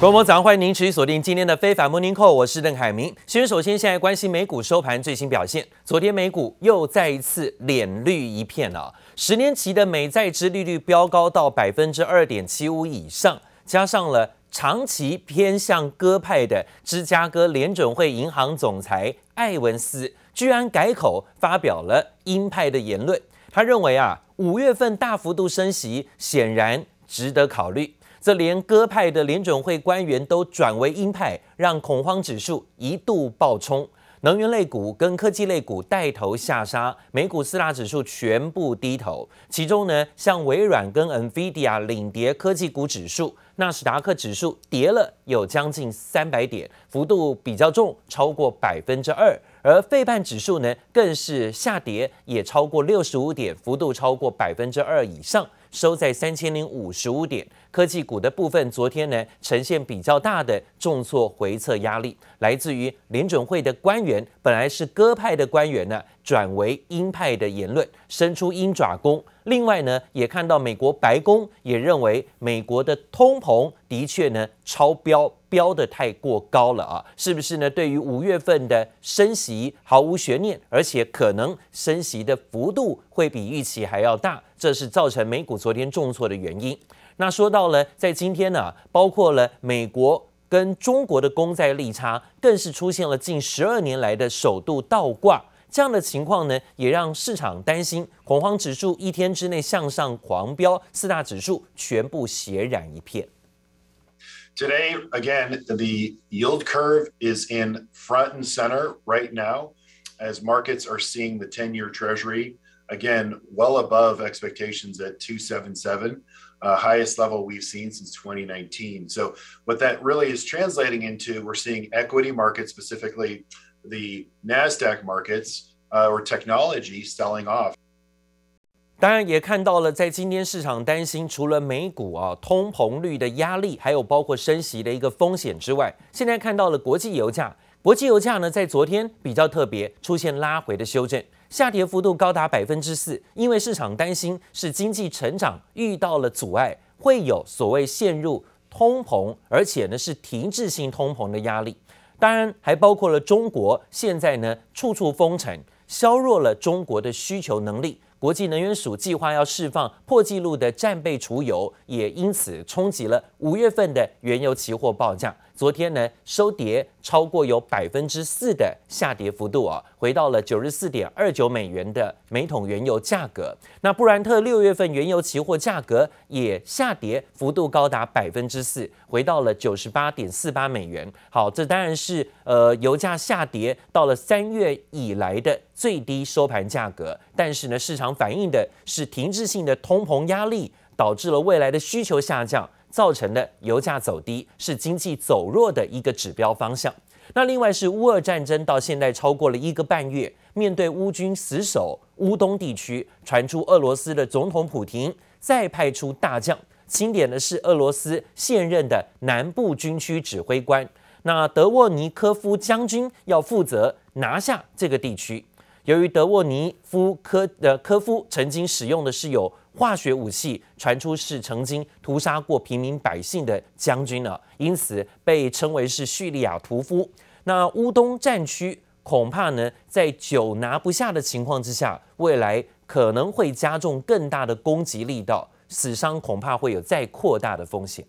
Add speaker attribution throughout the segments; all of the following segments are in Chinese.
Speaker 1: 观众朋友早上，欢迎您持续锁定今天的非凡 Morning Call，我是邓凯明。先首先现在关心美股收盘最新表现，昨天美股又再一次脸绿一片啊，十年期的美债殖利率飙高到百分之二点七五以上，加上了长期偏向鸽派的芝加哥联准会银行总裁艾文斯，居然改口发表了鹰派的言论，他认为啊，五月份大幅度升息显然值得考虑。这连鸽派的联准会官员都转为鹰派，让恐慌指数一度暴冲。能源类股跟科技类股带头下杀，美股四大指数全部低头。其中呢，像微软跟 NVIDIA 领跌科技股指数，纳斯达克指数跌了有将近三百点，幅度比较重，超过百分之二。而费半指数呢，更是下跌，也超过六十五点，幅度超过百分之二以上。收在三千零五十五点，科技股的部分昨天呢，呈现比较大的重挫回撤压力，来自于联准会的官员本来是鸽派的官员呢，转为鹰派的言论，伸出鹰爪功。另外呢，也看到美国白宫也认为美国的通膨的确呢超标，标得太过高了啊，是不是呢？对于五月份的升息毫无悬念，而且可能升息的幅度会比预期还要大，这是造成美股昨天重挫的原因。那说到了在今天呢，包括了美国跟中国的公债利差，更是出现了近十二年来的首度倒挂。这样的情况呢，也让市场担心恐慌指数一天之内向上狂飙，四大指数全部血染一片。
Speaker 2: Today, again, the yield curve is in front and center right now, as markets are seeing the 10-year Treasury again well above expectations at 277, uh, highest level we've seen since 2019. So, what that really is translating into, we're seeing equity markets, specifically the NASDAQ markets uh, or technology selling off。
Speaker 1: 当然也看到了，在今天市场担心除了美股啊通膨率的压力，还有包括升息的一个风险之外，现在看到了国际油价。国际油价呢，在昨天比较特别，出现拉回的修正，下跌幅度高达百分之四，因为市场担心是经济成长遇到了阻碍，会有所谓陷入通膨，而且呢是停滞性通膨的压力。当然，还包括了中国，现在呢处处封城，削弱了中国的需求能力。国际能源署计划要释放破纪录的战备储油，也因此冲击了五月份的原油期货报价。昨天呢收跌超过有百分之四的下跌幅度啊，回到了九十四点二九美元的每桶原油价格。那布兰特六月份原油期货价格也下跌幅度高达百分之四，回到了九十八点四八美元。好，这当然是呃油价下跌到了三月以来的最低收盘价格。但是呢，市场反映的是停滞性的通膨压力，导致了未来的需求下降。造成的油价走低，是经济走弱的一个指标方向。那另外是乌俄战争到现在超过了一个半月，面对乌军死守乌东地区，传出俄罗斯的总统普亭再派出大将，钦点的是俄罗斯现任的南部军区指挥官，那德沃尼科夫将军要负责拿下这个地区。由于德沃尼夫科的科夫曾经使用的是有化学武器，传出是曾经屠杀过平民百姓的将军呢，因此被称为是叙利亚屠夫。那乌东战区恐怕呢，在久拿不下的情况之下，未来可能会加重更大的攻击力道，死伤恐怕会有再扩大的风险。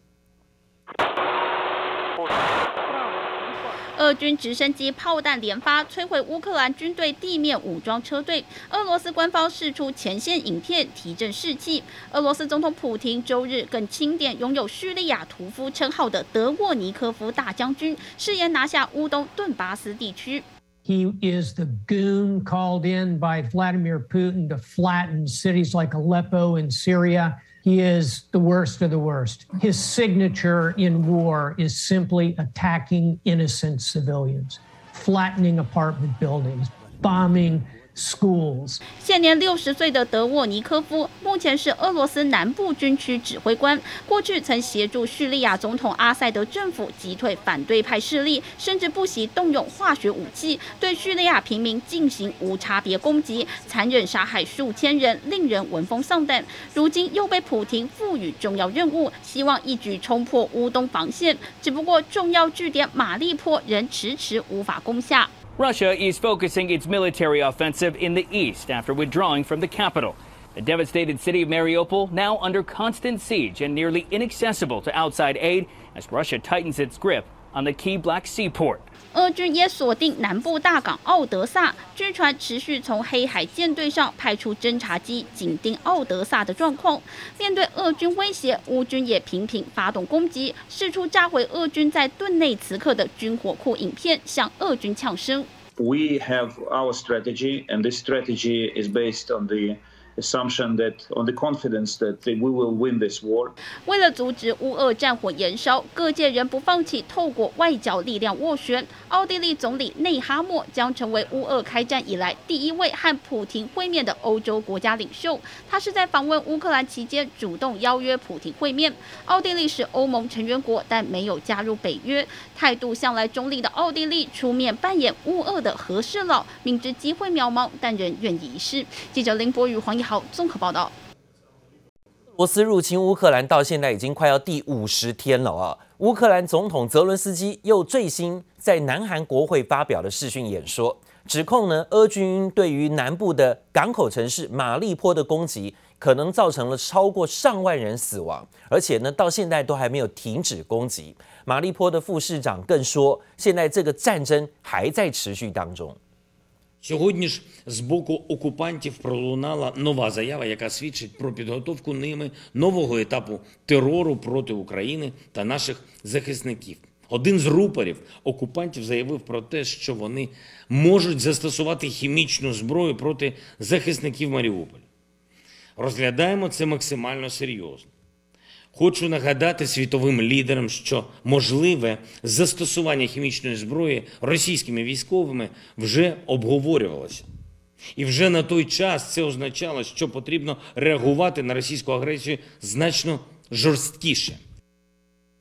Speaker 3: 俄军直升机炮弹连发，摧毁乌克兰军队地面武装车队。俄罗斯官方释出前线影片，提振士气。俄罗斯总统普廷周日更钦点拥有叙利亚屠夫称号的德沃尼科夫大将军，誓言拿下乌东顿巴斯地区。
Speaker 4: He is the goon called in by Vladimir Putin to flatten cities like Aleppo in Syria. He is the worst of the worst. His signature in war is simply attacking innocent civilians, flattening apartment buildings, bombing school
Speaker 3: 现年六十岁的德沃尼科夫，目前是俄罗斯南部军区指挥官。过去曾协助叙利亚总统阿塞德政府击退反对派势力，甚至不惜动用化学武器对叙利亚平民进行无差别攻击，残忍杀害数千人，令人闻风丧胆。如今又被普廷赋予重要任务，希望一举冲破乌东防线。只不过重要据点马利坡仍迟迟无法攻下。
Speaker 5: Russia is focusing its military offensive in the east after withdrawing from the capital. The devastated city of Mariupol now under constant siege and nearly inaccessible to outside aid as Russia tightens its grip on the key Black Sea port.
Speaker 3: 俄军也锁定南部大港奥德萨，据传持续从黑海舰队上派出侦察机紧盯奥德萨的状况。面对俄军威胁，乌军也频频发动攻击，释出炸毁俄军在顿内茨克的军火库影片，向俄军呛声。
Speaker 6: We have our strategy, and this strategy is based on the assumption that on the confidence that we will win this war.
Speaker 3: 为了阻止乌俄战火延烧，各界仍不放弃透过外交力量斡旋。奥地利总理内哈默将成为乌俄开战以来第一位和普廷会面的欧洲国家领袖。他是在访问乌克兰期间主动邀约普廷会面。奥地利是欧盟成员国，但没有加入北约，态度向来中立的奥地利出面扮演乌俄的和事佬，明知机会渺茫，但仍愿意一试。记者林博宇、黄一。好，综合报道。
Speaker 1: 俄罗斯入侵乌克兰到现在已经快要第五十天了啊！乌克兰总统泽伦斯基又最新在南韩国会发表了视讯演说，指控呢俄军对于南部的港口城市马利坡的攻击，可能造成了超过上万人死亡，而且呢到现在都还没有停止攻击。马利坡的副市长更说，现在这个战争还在持续当中。
Speaker 7: Сьогодні ж з боку окупантів пролунала нова заява, яка свідчить про підготовку ними нового етапу терору проти України та наших захисників. Один з рупорів окупантів заявив про те, що вони можуть застосувати хімічну зброю проти захисників Маріуполя. Розглядаємо це максимально серйозно. Хочу нагадати світовим лідерам, що можливе застосування хімічної зброї російськими військовими вже обговорювалося. І вже на той час це означало, що потрібно реагувати на російську агресію значно жорсткіше.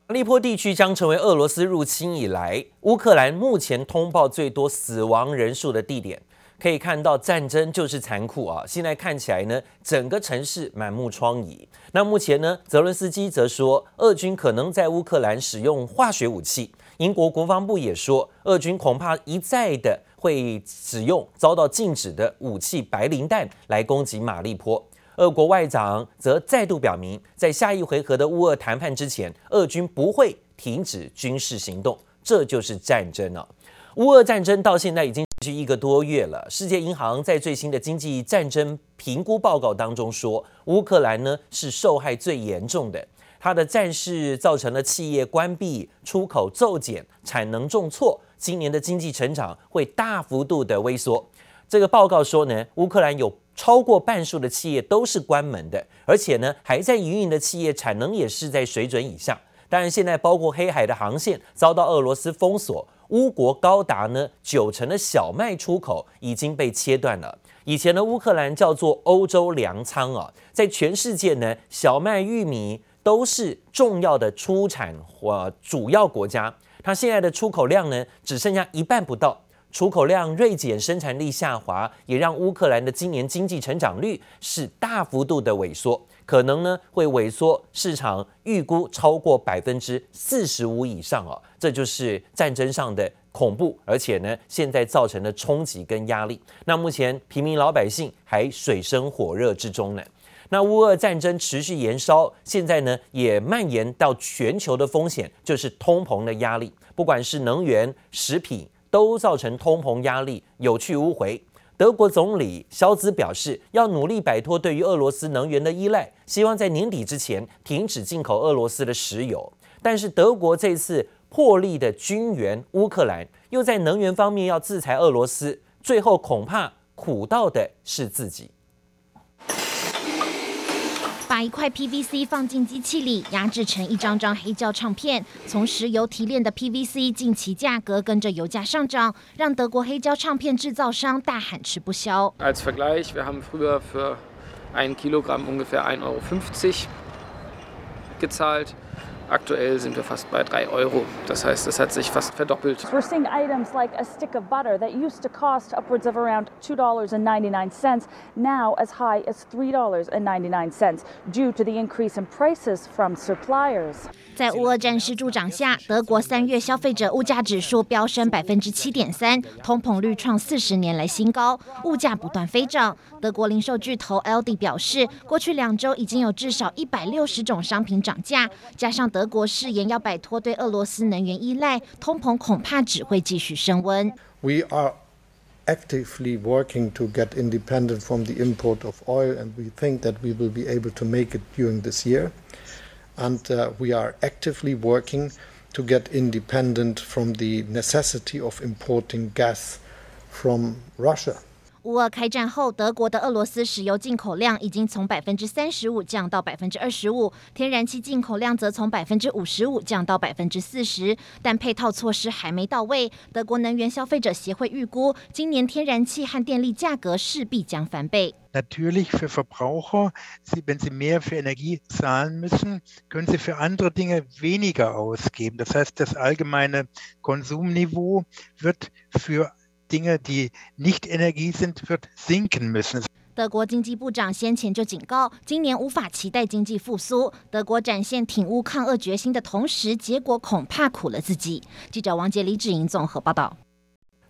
Speaker 1: 马利坡地区将成为俄罗斯入侵以来乌克兰目前通报最多死亡人数的地点。 可以看到，战争就是残酷啊！现在看起来呢，整个城市满目疮痍。那目前呢，泽伦斯基则说，俄军可能在乌克兰使用化学武器。英国国防部也说，俄军恐怕一再的会使用遭到禁止的武器白磷弹来攻击马利坡。俄国外长则再度表明，在下一回合的乌俄谈判之前，俄军不会停止军事行动。这就是战争了啊。乌俄战争到现在已经。去一个多月了，世界银行在最新的经济战争评估报告当中说，乌克兰呢是受害最严重的，它的战事造成了企业关闭、出口骤减、产能重挫，今年的经济成长会大幅度的萎缩。这个报告说呢，乌克兰有超过半数的企业都是关门的，而且呢还在营运的企业产能也是在水准以上。当然，现在包括黑海的航线遭到俄罗斯封锁。乌国高达呢九成的小麦出口已经被切断了。以前的乌克兰叫做欧洲粮仓啊，在全世界呢，小麦、玉米都是重要的出产或主要国家。它现在的出口量呢只剩下一半不到，出口量锐减，生产力下滑，也让乌克兰的今年经济成长率是大幅度的萎缩。可能呢会萎缩，市场预估超过百分之四十五以上啊，这就是战争上的恐怖，而且呢现在造成的冲击跟压力。那目前平民老百姓还水深火热之中呢。那乌俄战争持续延烧，现在呢也蔓延到全球的风险，就是通膨的压力，不管是能源、食品，都造成通膨压力，有去无回。德国总理肖兹表示，要努力摆脱对于俄罗斯能源的依赖，希望在年底之前停止进口俄罗斯的石油。但是德国这次破例的军援乌克兰，又在能源方面要制裁俄罗斯，最后恐怕苦到的是自己。
Speaker 8: 把一块 PVC 放进机器里，压制成一张张黑胶唱片。从石油提炼的 PVC 近期价格跟着油价上涨，让德国黑胶唱片制造商大喊吃不消。
Speaker 9: Als Vergleich, wir haben früher für ein Kilogramm ungefähr 1,50 Euro gezahlt. Aktuell sind wir fast bei 3 Euro. Das heißt, es hat sich fast verdoppelt.
Speaker 10: We're seeing items like a stick of butter that used to cost upwards of around $2.99 now as high as $3.99 due to the increase in prices from suppliers.
Speaker 8: 在乌俄战事助长下，德国三月消费者物价指数飙升百分之七点三，通膨率创四十年来新高，物价不断飞涨。德国零售巨头 Aldi 表示，过去两周已经有至少一百六十种商品涨价，加上德国誓言要摆脱对俄罗斯能源依赖，通膨恐怕只会继续升温。
Speaker 11: We are actively working to get independent from the import of oil, and we think that we will be able to make it during this year. And we are actively working to get independent from the necessity of importing gas from Russia.
Speaker 8: 乌俄开战后，德国的俄罗斯石油进口量已经从百分之三十五降到百分之二十五，天然气进口量则从百分之五十五降到百分之四十。但配套措施还没到位，德国能源消费者协会预估，今年天然气和电力价格势必将翻倍。
Speaker 12: Natürlich für Verbraucher, sie, wenn sie mehr für Energie zahlen müssen, können sie für andere Dinge weniger ausgeben. Das heißt, das allgemeine Konsumniveau wird für Dinge, die nicht Energie sind, wird sinken müssen.
Speaker 8: 德国经济部长先前就警告，今年无法期待经济复苏。德国展现挺乌抗俄决心的同时，结果恐怕苦了自己。记者王杰、李志莹综合报道。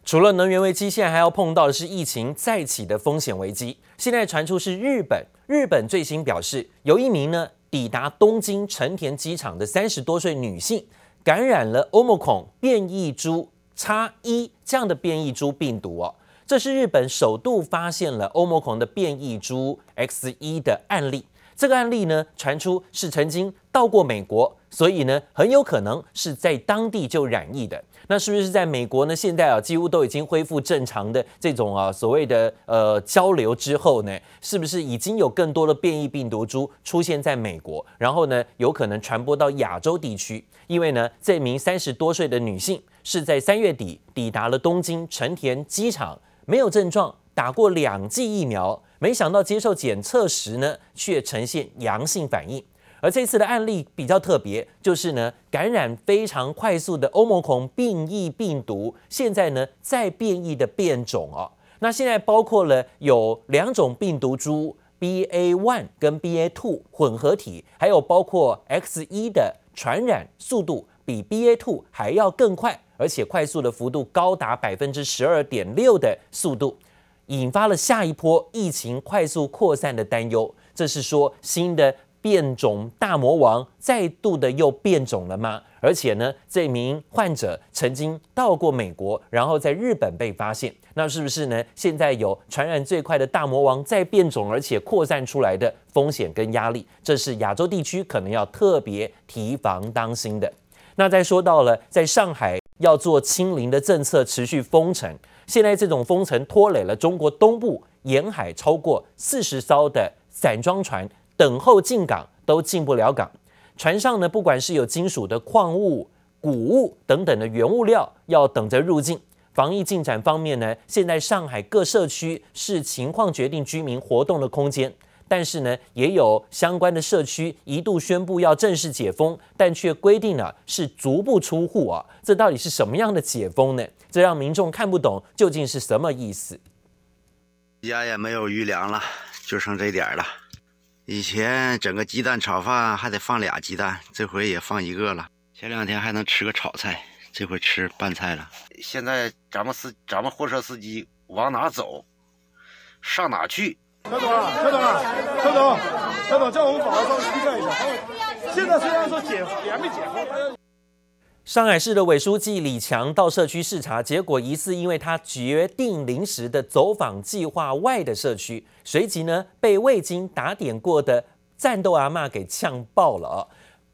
Speaker 1: 除了能源危机，现在还要碰到的是疫情再起的风险危机。现在传出是日本，日本最新表示，有一名呢抵达东京成田机场的三十多岁女性，感染了 Omicron 变异株。叉一这样的变异株病毒哦，这是日本首度发现了欧盟孔的变异株 X 一的案例。这个案例呢，传出是曾经到过美国，所以呢，很有可能是在当地就染疫的。那是不是在美国呢？现在啊，几乎都已经恢复正常的这种啊所谓的呃交流之后呢，是不是已经有更多的变异病毒株出现在美国？然后呢，有可能传播到亚洲地区？因为呢，这名三十多岁的女性是在三月底抵达了东京成田机场，没有症状，打过两剂疫苗，没想到接受检测时呢，却呈现阳性反应。而这次的案例比较特别，就是呢，感染非常快速的欧盟孔变异病毒，现在呢在变异的变种哦。那现在包括了有两种病毒株 BA one 跟 BA two 混合体，还有包括 X 一的传染速度比 BA two 还要更快，而且快速的幅度高达百分之十二点六的速度，引发了下一波疫情快速扩散的担忧。这是说新的。变种大魔王再度的又变种了吗？而且呢，这名患者曾经到过美国，然后在日本被发现，那是不是呢？现在有传染最快的大魔王再变种，而且扩散出来的风险跟压力，这是亚洲地区可能要特别提防当心的。那再说到了，在上海要做清零的政策持续封城，现在这种封城拖累了中国东部沿海超过四十艘的散装船。等候进港都进不了港，船上呢，不管是有金属的矿物、谷物等等的原物料，要等着入境。防疫进展方面呢，现在上海各社区视情况决定居民活动的空间，但是呢，也有相关的社区一度宣布要正式解封，但却规定了是足不出户啊，这到底是什么样的解封呢？这让民众看不懂究竟是什么意思。
Speaker 13: 家也没有余粮了，就剩这点了。以前整个鸡蛋炒饭还得放俩鸡蛋，这回也放一个了。前两天还能吃个炒菜，这回吃拌菜了。现在咱们司咱们货车司机往哪走，上哪去？
Speaker 14: 小董啊，小董啊，小董，小董，叫我们保安稍微批判一下。现在虽然说解，也还没解封。
Speaker 1: 上海市的委书记李强到社区视察，结果疑似因为他决定临时的走访计划外的社区，随即呢被未经打点过的战斗阿嬷给呛爆了啊！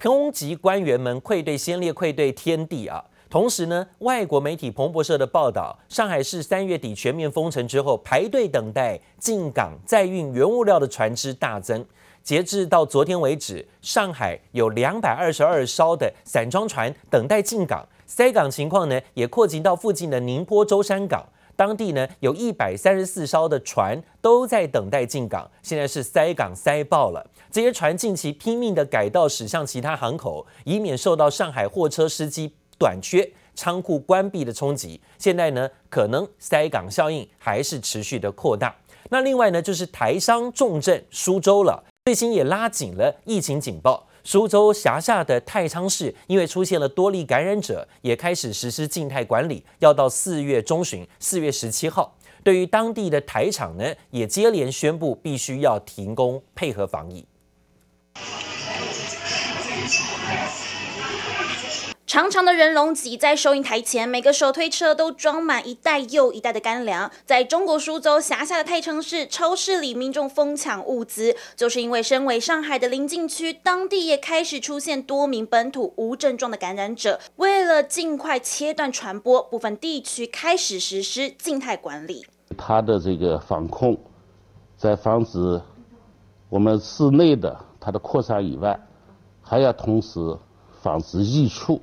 Speaker 1: 抨击官员们愧对先烈，愧对天地啊！同时呢，外国媒体彭博社的报道，上海市三月底全面封城之后，排队等待进港载运原物料的船只大增。截至到昨天为止，上海有两百二十二艘的散装船等待进港，塞港情况呢也扩及到附近的宁波舟山港。当地呢有一百三十四艘的船都在等待进港，现在是塞港塞爆了。这些船近期拼命的改道驶向其他港口，以免受到上海货车司机短缺、仓库关闭的冲击。现在呢，可能塞港效应还是持续的扩大。那另外呢，就是台商重镇苏州了，最新也拉紧了疫情警报。苏州辖下的太仓市因为出现了多例感染者，也开始实施静态管理，要到四月中旬，四月十七号。对于当地的台厂呢，也接连宣布必须要停工，配合防疫。
Speaker 15: 长长的人龙挤在收银台前，每个手推车都装满一袋又一袋的干粮。在中国苏州辖下的太仓市超市里，民众疯抢物资，就是因为身为上海的临近区，当地也开始出现多名本土无症状的感染者。为了尽快切断传播，部分地区开始实施静态管理。
Speaker 16: 它的这个防控，在防止我们市内的它的扩散以外，还要同时防止溢出。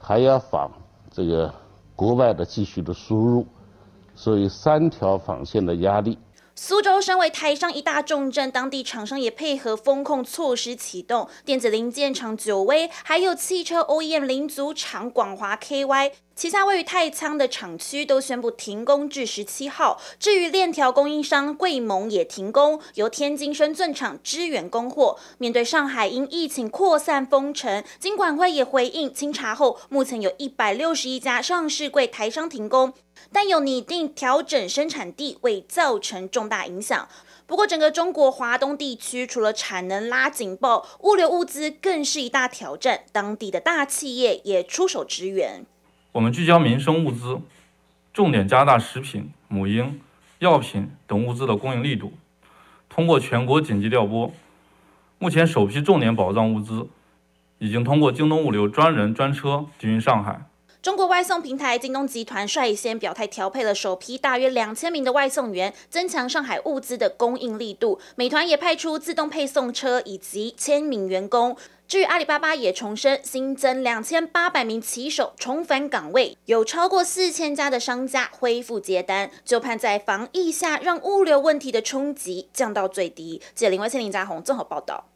Speaker 16: 还要防这个国外的继续的输入，所以三条防线的压力。
Speaker 15: 苏州身为台商一大重镇，当地厂商也配合风控措施启动，电子零件厂九威，还有汽车 OEM 零组厂广华 KY。旗下位于太仓的厂区都宣布停工至十七号。至于链条供应商贵盟也停工，由天津深圳厂支援供货。面对上海因疫情扩散封城，金管会也回应清查后，目前有一百六十一家上市柜台商停工，但有拟定调整生产地，未造成重大影响。不过，整个中国华东地区除了产能拉警报，物流物资更是一大挑战。当地的大企业也出手支援。
Speaker 17: 我们聚焦民生物资，重点加大食品、母婴、药品等物资的供应力度。通过全国紧急调拨，目前首批重点保障物资已经通过京东物流专人专车运上海。
Speaker 15: 中国外送平台京东集团率先表态调配了首批大约两千名的外送员，增强上海物资的供应力度。美团也派出自动配送车以及千名员工。至于阿里巴巴也重申新增两千八百名骑手重返岗位，有超过四千家的商家恢复接单，就盼在防疫下让物流问题的冲击降到最低。记者林威千、林家宏综合报道。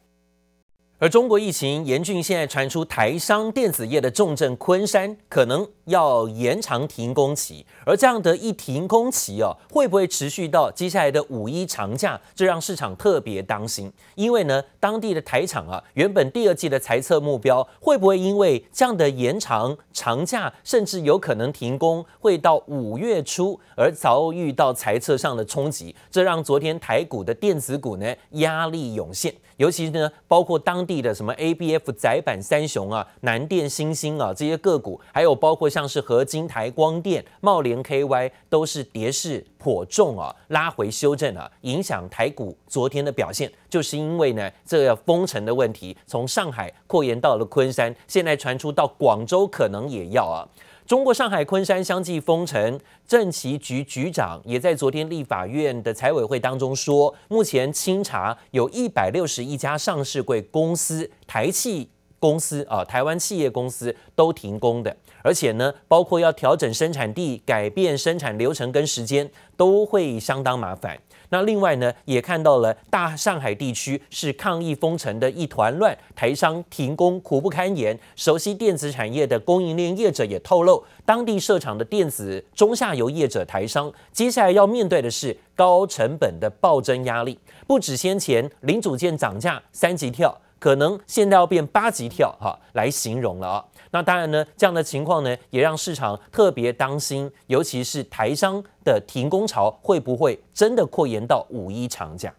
Speaker 1: 而中国疫情严峻，现在传出台商电子业的重镇昆山可能要延长停工期，而这样的一停工期哦，会不会持续到接下来的五一长假？这让市场特别当心，因为呢，当地的台厂啊，原本第二季的财测目标会不会因为这样的延长长假，甚至有可能停工，会到五月初而遭遇到财测上的冲击？这让昨天台股的电子股呢压力涌现，尤其呢，包括当地的什么 ABF 载板三雄啊、南电、新兴啊这些个股，还有包括。像是合晶、台光电、茂联 KY 都是跌势颇重啊，拉回修正啊，影响台股昨天的表现，就是因为呢，这个封城的问题从上海扩延到了昆山，现在传出到广州可能也要啊。中国上海昆山相继封城，政企局局长也在昨天立法院的财委会当中说，目前清查有一百六十一家上市柜公司，台企公司啊，台湾企业公司都停工的。而且呢，包括要调整生产地、改变生产流程跟时间，都会相当麻烦。那另外呢，也看到了大上海地区是抗疫封城的一团乱，台商停工苦不堪言。熟悉电子产业的供应链业者也透露，当地设厂的电子中下游业者台商，接下来要面对的是高成本的暴增压力，不止先前零组件涨价三级跳，可能现在要变八级跳哈来形容了啊。那当然呢，这样的情况呢，也让市场特别当心，尤其是台商的停工潮会不会真的扩延到五一长假？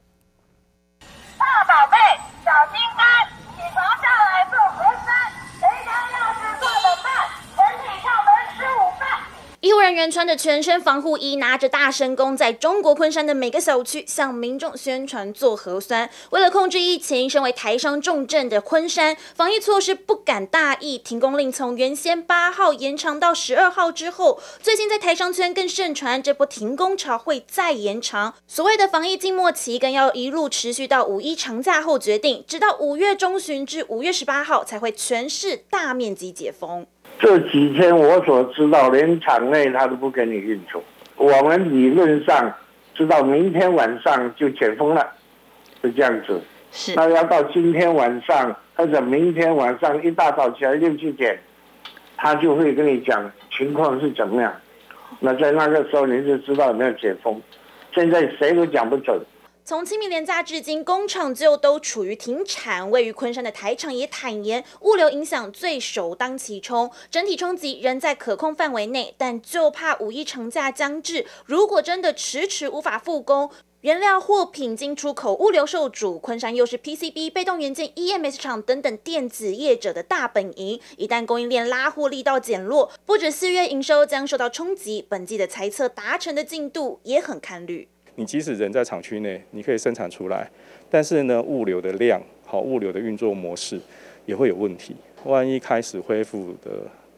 Speaker 18: 务人
Speaker 15: 员穿着全身防护衣，拿着大声公，在中国昆山的每个小区向民众宣传做核酸。为了控制疫情，身为台商重镇的昆山，防疫措施不敢大意，停工令从原先八号延长到十二号之后，最近在台商圈更盛传这波停工潮会再延长。所谓的防疫静默期，更要一路持续到五一长假后决定，直到五月中旬至五月十八号才会全市大面积解封。
Speaker 19: 这几天我所知道，连场内他都不给你运作。我们理论上知道明天晚上就解封了，是这样子。是。那要到今天晚上或者明天晚上一大早起来六七点，他就会跟你讲情况是怎么样。那在那个时候你就知道有没有解封。现在谁都讲不准。
Speaker 15: 从清明连假至今，工厂就都处于停产。位于昆山的台厂也坦言，物流影响最首当其冲，整体冲击仍在可控范围内，但就怕五一长假将至，如果真的迟迟无法复工，原料货品进出口物流受阻，昆山又是 PCB、被动元件、EMS 厂等等电子业者的大本营，一旦供应链拉货力道减弱，不止四月营收将受到冲击，本季的财测达成的进度也很堪虑。
Speaker 20: 你即使人在厂区内，你可以生产出来，但是呢，物流的量，好，物流的运作模式也会有问题。万一开始恢复的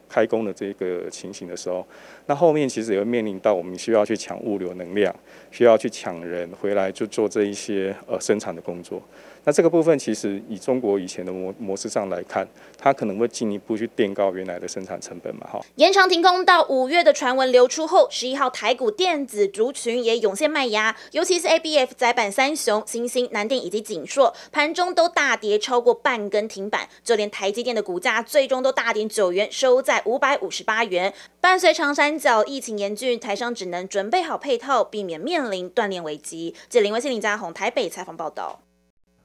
Speaker 20: 开工的这个情形的时候，那后面其实也会面临到我们需要去抢物流能量，需要去抢人回来就做这一些呃生产的工作。那这个部分其实以中国以前的模模式上来看，它可能会进一步去垫高原来的生产成本嘛，哈。
Speaker 15: 延长停工到五月的传闻流出后，十一号台股电子族群也涌现卖压，尤其是 ABF 载板三雄、新兴、南电以及景硕，盘中都大跌超过半根停板，就连台积电的股价最终都大跌九元，收在五百五十八元。伴随长山三角疫情严峻，台商只能准备好配套，避免面临断链危机。记者林威信、林家宏台北采访报道。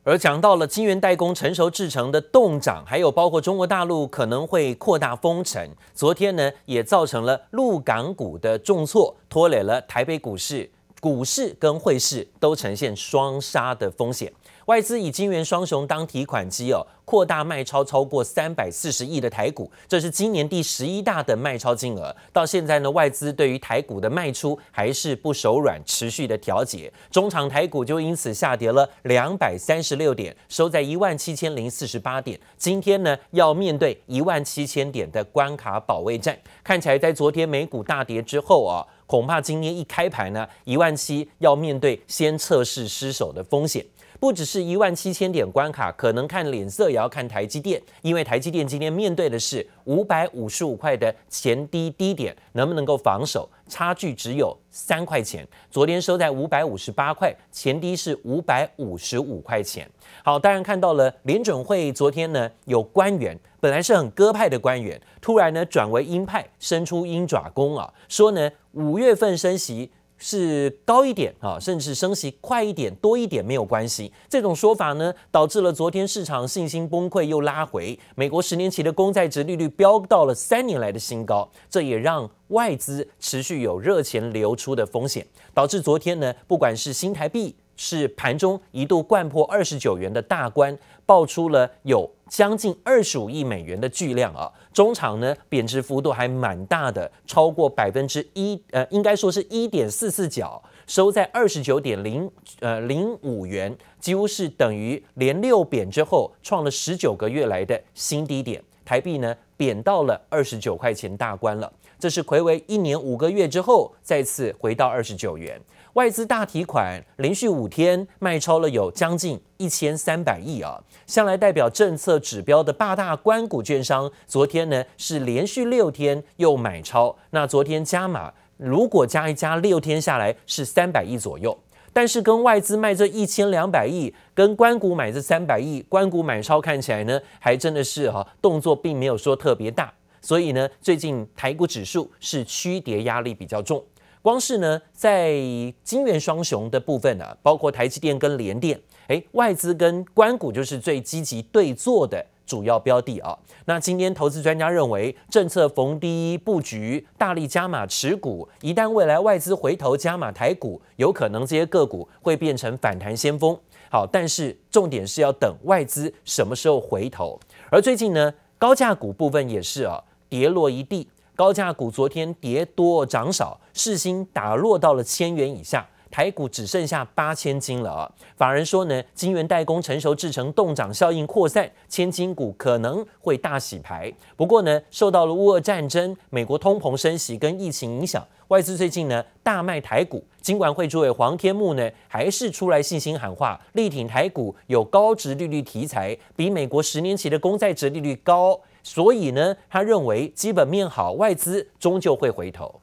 Speaker 1: 而讲到了晶圆代工成熟制程的冻涨，还有包括中国大陆可能会扩大封城，昨天呢也造成了陆港股的重挫，拖累了台北股市，股市跟汇市都呈现双杀的风险。外资以金圆双雄当提款机哦，扩大卖超超过三百四十亿的台股，这是今年第十一大的卖超金额。到现在呢，外资对于台股的卖出还是不手软，持续的调节。中场台股就因此下跌了两百三十六点，收在一万七千零四十八点。今天呢，要面对一万七千点的关卡保卫战。看起来在昨天美股大跌之后啊，恐怕今天一开盘呢，一万七要面对先测试失守的风险。不只是一万七千点关卡，可能看脸色也要看台积电，因为台积电今天面对的是五百五十五块的前低低点，能不能够防守？差距只有三块钱。昨天收在五百五十八块，前低是五百五十五块钱。好，当然看到了联准会昨天呢，有官员本来是很鸽派的官员，突然呢转为鹰派，伸出鹰爪功啊，说呢五月份升息。是高一点啊，甚至升息快一点、多一点没有关系。这种说法呢，导致了昨天市场信心崩溃又拉回。美国十年期的公债值利率飙到了三年来的新高，这也让外资持续有热钱流出的风险，导致昨天呢，不管是新台币是盘中一度掼破二十九元的大关，爆出了有将近二十五亿美元的巨量啊。中场呢，贬值幅度还蛮大的，超过百分之一，呃，应该说是一点四四角，收在二十九点零呃零五元，几乎是等于连六贬之后创了十九个月来的新低点。台币呢，贬到了二十九块钱大关了，这是睽违一年五个月之后再次回到二十九元。外资大提款，连续五天卖超了有将近一千三百亿啊！向来代表政策指标的八大关股券商，昨天呢是连续六天又买超。那昨天加码，如果加一加，六天下来是三百亿左右。但是跟外资卖这一千两百亿，跟关股买这三百亿，关股买超看起来呢，还真的是哈、动作并没有说特别大。所以呢，最近台股指数是趋跌压力比较重。光是呢，在晶圆双雄的部分啊，包括台积电跟联电，哎，外资跟关股就是最积极对坐的主要标的啊。那今天投资专家认为，政策逢低布局，大力加码持股，一旦未来外资回头加码台股，有可能这些个股会变成反弹先锋。好，但是重点是要等外资什么时候回头。而最近呢，高价股部分也是啊，跌落一地。高价股昨天跌多涨少，市心打落到了千元以下。台股只剩下八千金了啊！法人说呢，晶圆代工成熟制成动涨效应扩散，千金股可能会大洗牌。不过呢，受到了乌俄战争、美国通膨升息跟疫情影响，外资最近呢大卖台股。金管会主委黄天牧呢，还是出来信心喊话，力挺台股有高值利率题材，比美国十年期的公债值利率高，所以呢，他认为基本面好，外资终究会回头。